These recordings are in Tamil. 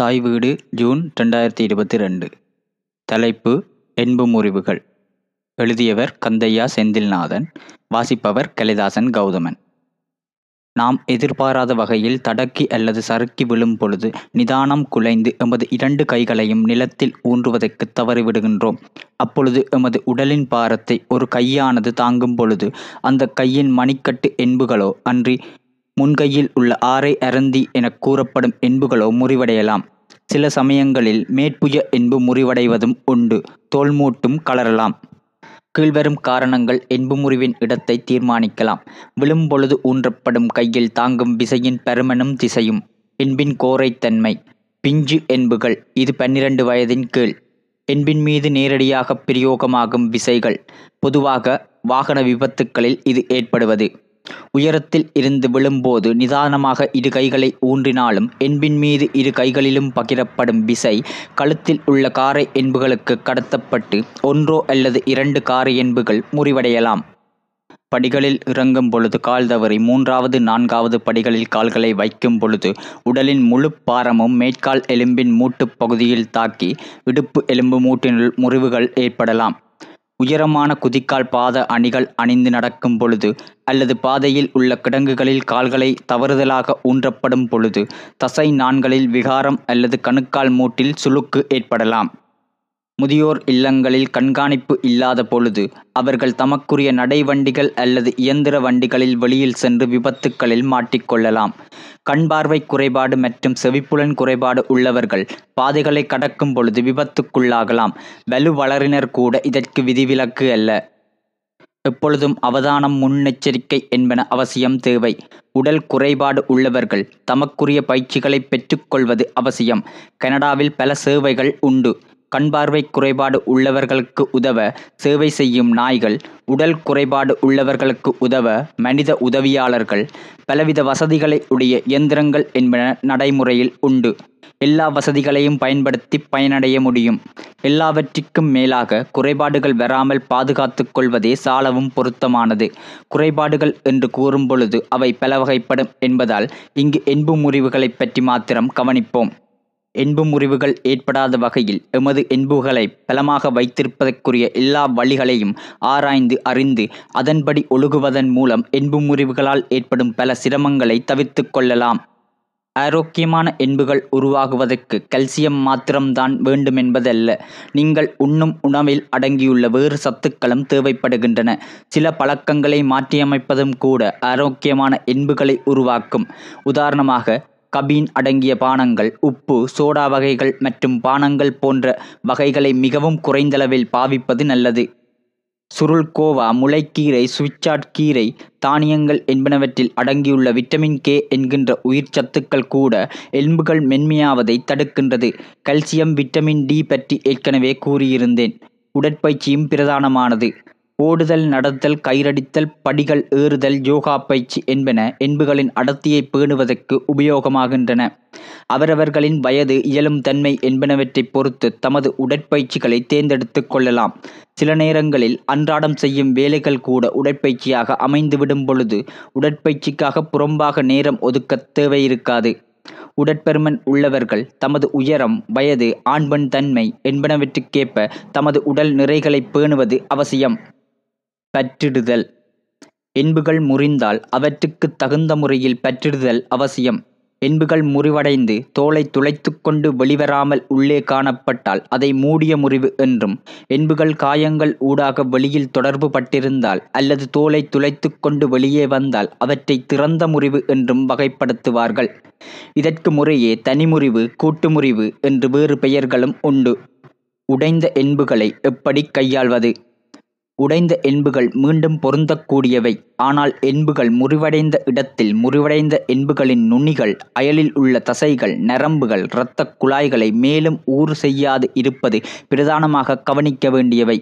தாய் வீடு ஜூன் ரெண்டாயிரத்தி இருபத்தி ரெண்டு. தலைப்பு என்பு முறிவுகள். எழுதியவர் கந்தையா செந்தில்நாதன் வாசிப்பவர் கலிதாசன் கௌதமன். நாம் எதிர்பாராத வகையில் தடக்கி அல்லது சறுக்கி விழும் பொழுது நிதானம் குலைந்து எமது இரண்டு கைகளையும் நிலத்தில் ஊன்றுவதற்கு தவறிவிடுகின்றோம். அப்பொழுது எமது உடலின் பாரத்தை ஒரு கையானது தாங்கும் பொழுது அந்த கையின் மணிக்கட்டு என்புகளோ அன்றி முன்கையில் உள்ள ஆரை அரந்தி எனக் கூறப்படும் என்புகளோ முறிவடையலாம். சில சமயங்களில் மேற்புய என்பு முறிவடைவதும் உண்டு. தோல்மூட்டும் கலரலாம். கீழ்வரும் காரணங்கள் என்பு முறிவின் இடத்தை தீர்மானிக்கலாம். விழும்பொழுது ஊன்றப்படும் கையில் தாங்கும் விசையின் பருமனும் திசையும். என்பின் கோரைத்தன்மை பிஞ்சு என்புகள் இது பன்னிரண்டு வயதின் கீழ். என்பின் மீது நேரடியாக பிரயோகமாகும் விசைகள். பொதுவாக வாகன விபத்துக்களில் இது ஏற்படுவது. உயரத்தில் இருந்து விழும்போது நிதானமாக இரு கைகளை ஊன்றினாலும் என்பின் மீது இரு கைகளிலும் பகிரப்படும் விசை கழுத்தில் உள்ள காரை என்புகளுக்கு கடத்தப்பட்டு ஒன்றோ அல்லது இரண்டு காரை என்புகள் முறிவடையலாம். படிகளில் இறங்கும் பொழுது கால் தவறி மூன்றாவது நான்காவது படிகளில் கால்களை வைக்கும் பொழுது உடலின் முழு பாரமும் மேற்கால் எலும்பின் மூட்டுப் பகுதியில் தாக்கி இடுப்பு எலும்பு மூட்டினுள் முறிவுகள் ஏற்படலாம். உயரமான குதிக்கால் பாத அணிகள் அணிந்து நடக்கும் பொழுது அல்லது பாதையில் உள்ள கிடங்குகளில் கால்களை தவறுதலாக ஊன்றப்படும் பொழுது தசை நான்களில் விகாரம் அல்லது கணுக்கால் மூட்டில் சுளுக்கு ஏற்படலாம். முதியோர் இல்லங்களில் கண்காணிப்பு இல்லாத பொழுது அவர்கள் தமக்குரிய நடைவண்டிகள் அல்லது இயந்திர வண்டிகளில் வெளியில் சென்று விபத்துக்களில் மாட்டிக்கொள்ளலாம் கண் பார்வை குறைபாடு மற்றும் செவிப்புலன் குறைபாடு உள்ளவர்கள் பாதைகளை கடக்கும் பொழுது விபத்துக்குள்ளாகலாம். வலுவளரினர் கூட இதற்கு விதிவிலக்கு அல்ல. எப்பொழுதும் அவதானம் முன்னெச்சரிக்கை என்பன அவசியம் தேவை. உடல் குறைபாடு உள்ளவர்கள் தமக்குரிய பயிற்சிகளை பெற்றுக்கொள்வது அவசியம். கனடாவில் பல சேவைகள் உண்டு. கண்பார்வை குறைபாடு உள்ளவர்களுக்கு உதவ சேவை செய்யும் நாய்கள் உடல் குறைபாடு உள்ளவர்களுக்கு உதவ மனித உதவியாளர்கள் பலவித வசதிகளை உடைய இயந்திரங்கள் என்பன நடைமுறையில் உண்டு. எல்லா வசதிகளையும் பயன்படுத்தி பயனடைய முடியும். எல்லாவற்றிற்கும் மேலாக குறைபாடுகள் வராமல் பாதுகாத்து கொள்வதே சாலவும் பொருத்தமானது. குறைபாடுகள் என்று கூறும் பொழுது அவை பல வகைப்படும் என்பதால் இங்கு என்பு முறிவுகளைப் பற்றி மாத்திரம் கவனிப்போம். என்பு முறிவுகள் ஏற்படாத வகையில் எமது என்புகளை பலமாக வைத்திருப்பதற்குரிய எல்லா வழிகளையும் ஆராய்ந்து அறிந்து அதன்படி ஒழுகுவதன் மூலம் என்பு முறிவுகளால் ஏற்படும் பல சிரமங்களை தவிர்த்து கொள்ளலாம். ஆரோக்கியமான என்புகள் உருவாகுவதற்கு கல்சியம் மாத்திரம்தான் வேண்டுமென்பதல்ல. நீங்கள் உண்ணும் உணவில் அடங்கியுள்ள வேறு சத்துக்களும் தேவைப்படுகின்றன. சில பழக்கங்களை மாற்றியமைப்பதும் கூட ஆரோக்கியமான என்புகளை உருவாக்கும். உதாரணமாக கபீன் அடங்கிய பானங்கள் உப்பு சோடா வகைகள் மற்றும் பானங்கள் போன்ற வகைகளை மிகவும் குறைந்தளவில் பாவிப்பது நல்லது. சுருள் கோவா முளைக்கீரை சுவிச்சாட் கீரை தானியங்கள் என்பனவற்றில் அடங்கியுள்ள விட்டமின் கே என்கின்ற உயிர் சத்துக்கள் கூட எலும்புகள் மென்மையாவதை தடுக்கின்றது. கல்சியம் விட்டமின் டி பற்றி ஏற்கனவே கூறியிருந்தேன். உடற்பயிற்சியும் பிரதானமானது. ஓடுதல் நடத்தல் கயிறடித்தல் படிகள் ஏறுதல் யோகா பயிற்சி என்பன என்புகளின் அடர்த்தியை பேணுவதற்கு உபயோகமாகின்றன. அவரவர்களின் வயது இயலும் தன்மை என்பனவற்றை பொறுத்து தமது உடற்பயிற்சிகளை தேர்ந்தெடுத்துக் கொள்ளலாம். சில நேரங்களில் அன்றாடம் செய்யும் வேலைகள் கூட உடற்பயிற்சியாக அமைந்துவிடும் பொழுது உடற்பயிற்சிக்காக புறம்பாக நேரம் ஒதுக்க தேவையிருக்காது. உடற்பெருமன் உள்ளவர்கள் தமது உயரம் வயது ஆண்பெண் தன்மை என்பனவற்றுக்கேற்ப தமது உடல் நிறைகளை பேணுவது அவசியம். பற்றிடுதல். என்புகள் முறிந்தால் அவற்றுக்கு தகுந்த முறையில் பற்றிடுதல் அவசியம். என்புகள் முறிவடைந்து தோலை துளைத்துக்கொண்டு வெளிவராமல் உள்ளே காணப்பட்டால் அதை மூடிய முறிவு என்றும் என்புகள் காயங்கள் ஊடாக வெளியில் தொடர்பு பட்டிருந்தால் அல்லது தோலை துளைத்துக்கொண்டு வெளியே வந்தால் அவற்றை திறந்த முறிவு என்றும் வகைப்படுத்துவார்கள். இதற்கு முறையே தனிமுறிவு கூட்டு முறிவு என்று வேறு பெயர்களும் உண்டு. உடைந்த என்புகளை எப்படி கையாள்வது? உடைந்த என்புகள் மீண்டும் பொருந்தக்கூடியவை. ஆனால் என்புகள் முறிவடைந்த இடத்தில் முறிவடைந்த என்புகளின் நுனிகள் அயலில் உள்ள தசைகள் நரம்புகள் இரத்தக் குழாய்களை மேலும் ஊறு செய்யாது இருப்பது பிரதானமாக கவனிக்க வேண்டியவை.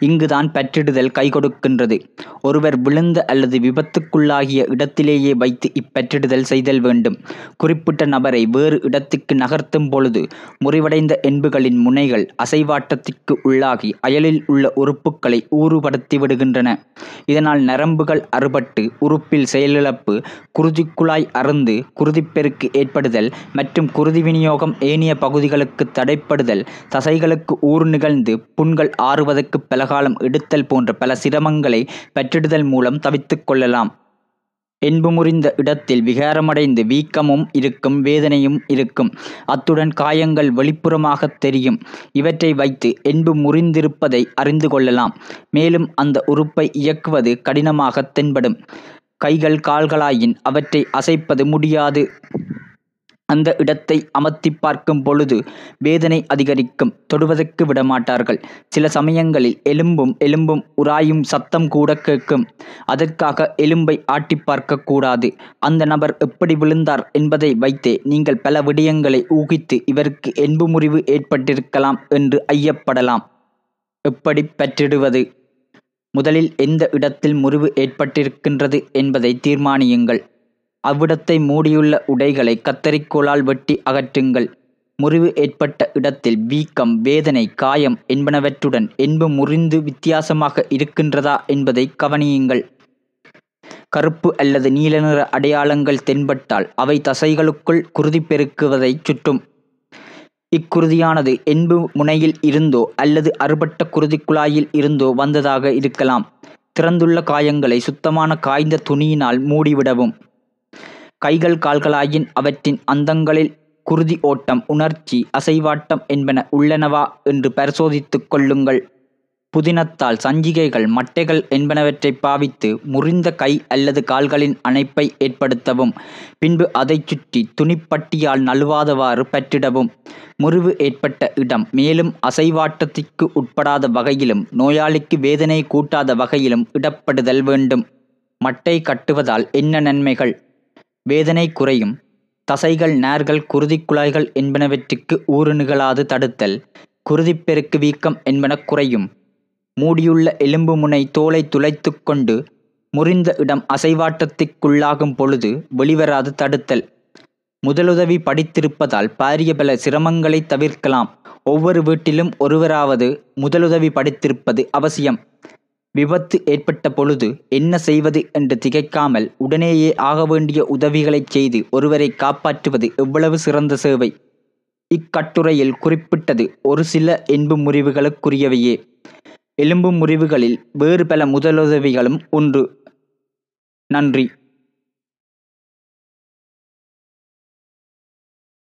இங்குதான் பற்றிடுதல் கை கொடுக்கின்றது. ஒருவர் விழுந்த அல்லது விபத்துக்குள்ளாகிய இடத்திலேயே வைத்து இப்பற்றிடுதல் செய்தல் வேண்டும். குறிப்பிட்ட நபரை வேறு இடத்துக்கு நகர்த்தும் பொழுது முறிவடைந்த எண்புகளின் முனைகள் அசைவாட்டத்திற்கு உள்ளாகி அயலில் உள்ள உறுப்புகளை ஊறுபடுத்தி விடுகின்றன இதனால் நரம்புகள் அறுபட்டு உறுப்பில் செயலிழப்பு குருதிக்குழாய் அறுந்து குருதிப்பெருக்கு ஏற்படுதல் மற்றும் குருதி விநியோகம் ஏனைய பகுதிகளுக்கு தடைப்படுதல் தசைகளுக்கு ஊறு நிகழ்ந்து புண்கள் ஆறுவதற்கு பலகாலம் எடுத்தல் போன்ற பல சிரமங்களை பெற்றிடுதல் மூலம் தவித்துக் கொள்ளலாம். என்பு முறிந்த இடத்தில் விகாரமடைந்து வீக்கமும் இருக்கும் வேதனையும் இருக்கும். அத்துடன் காயங்கள் வெளிப்புறமாக தெரியும். இவற்றை வைத்து என்பு முறிந்திருப்பதை அறிந்து கொள்ளலாம். மேலும் அந்த உறுப்பை இயக்குவது கடினமாக தென்படும். கைகள் கால்களாயின் அவற்றை அசைப்பது முடியாது. அந்த இடத்தை அமர்த்திப் பார்க்கும் பொழுது வேதனை அதிகரிக்கும். தொடுவதற்கு விடமாட்டார்கள். சில சமயங்களில் எலும்பும் எலும்பும் உராயும் சத்தம் கூட கேட்கும். அதற்காக எலும்பை ஆட்டி பார்க்க கூடாது. அந்த நபர் எப்படி விழுந்தார் என்பதை வைத்தே நீங்கள் பல விடயங்களை ஊகித்து இவருக்கு என்பு முறிவு ஏற்பட்டிருக்கலாம் என்று ஐயப்படலாம். எப்படி பற்றிடுவது? முதலில் எந்த இடத்தில் முறிவு ஏற்பட்டிருக்கின்றது என்பதை தீர்மானியுங்கள். அவ்விடத்தை மூடியுள்ள உடைகளை கத்தரிக்கோலால் வெட்டி அகற்றுங்கள். முறிவு ஏற்பட்ட இடத்தில் வீக்கம் வேதனை காயம் என்பனவற்றுடன் என்பு முறிந்து வித்தியாசமாக இருக்கின்றதா என்பதை கவனியுங்கள். கருப்பு அல்லது நீல நிற அடையாளங்கள் தென்பட்டால் அவை தசைகளுக்குள் குருதி பெருக்குவதைச் சுட்டும். இக்குருதியானது என்பு முனையில் இருந்தோ அல்லது அறுபட்ட குருதி குழாயில் இருந்தோ வந்ததாக இருக்கலாம். திறந்துள்ள காயங்களை சுத்தமான காய்ந்த துணியினால் மூடிவிடவும். கைகள் கால்களாயின் அவற்றின் அந்தங்களில் குருதி ஓட்டம் உணர்ச்சி அசைவாட்டம் என்பன உள்ளனவா என்று பரிசோதித்துக் கொள்ளுங்கள். புதினத்தால் சஞ்சிகைகள் மட்டைகள் என்பனவற்றை பாவித்து முறிந்த கை அல்லது கால்களின் அணைப்பை ஏற்படுத்தவும் பின்பு அதைச் சுற்றி துணிப்பட்டியால் நழுவாதவாறு பற்றிடவும். முறிவு ஏற்பட்ட இடம் மேலும் அசைவாட்டத்திற்கு உட்படாத வகையிலும் நோயாளிக்கு வேதனை கூட்டாத வகையிலும் இடப்படுதல் வேண்டும். மட்டை கட்டுவதால் என்ன நன்மைகள்? வேதனை குறையும். தசைகள் நார்கள் குருதிக் குழாய்கள் என்பனவற்றுக்கு ஊறு நிகழாது தடுத்தல் குருதிப்பெருக்கு வீக்கம் என்பன குறையும். மூடியுள்ள எலும்பு முனை தோலை துளைத்து கொண்டு முறிந்த இடம் அசைவாட்டத்திற்குள்ளாகும் பொழுது வெளிவராது தடுத்தல். முதலுதவி படித்திருப்பதால் பாரிய பல சிரமங்களை தவிர்க்கலாம். ஒவ்வொரு வீட்டிலும் ஒருவராவது முதலுதவி படித்திருப்பது அவசியம். விபத்து ஏற்பட்ட பொழுது என்ன செய்வது என்று திகைக்காமல் உடனேயே ஆக வேண்டிய உதவிகளைச் செய்து ஒருவரை காப்பாற்றுவது எவ்வளவு சிறந்த சேவை. இக்கட்டுரையில் குறிப்பிட்டது ஒரு சில என்பு முறிவுகளுக்குரியவையே. எலும்பு முறிவுகளில் வேறு பல முதலுதவிகளும் உண்டு. நன்றி.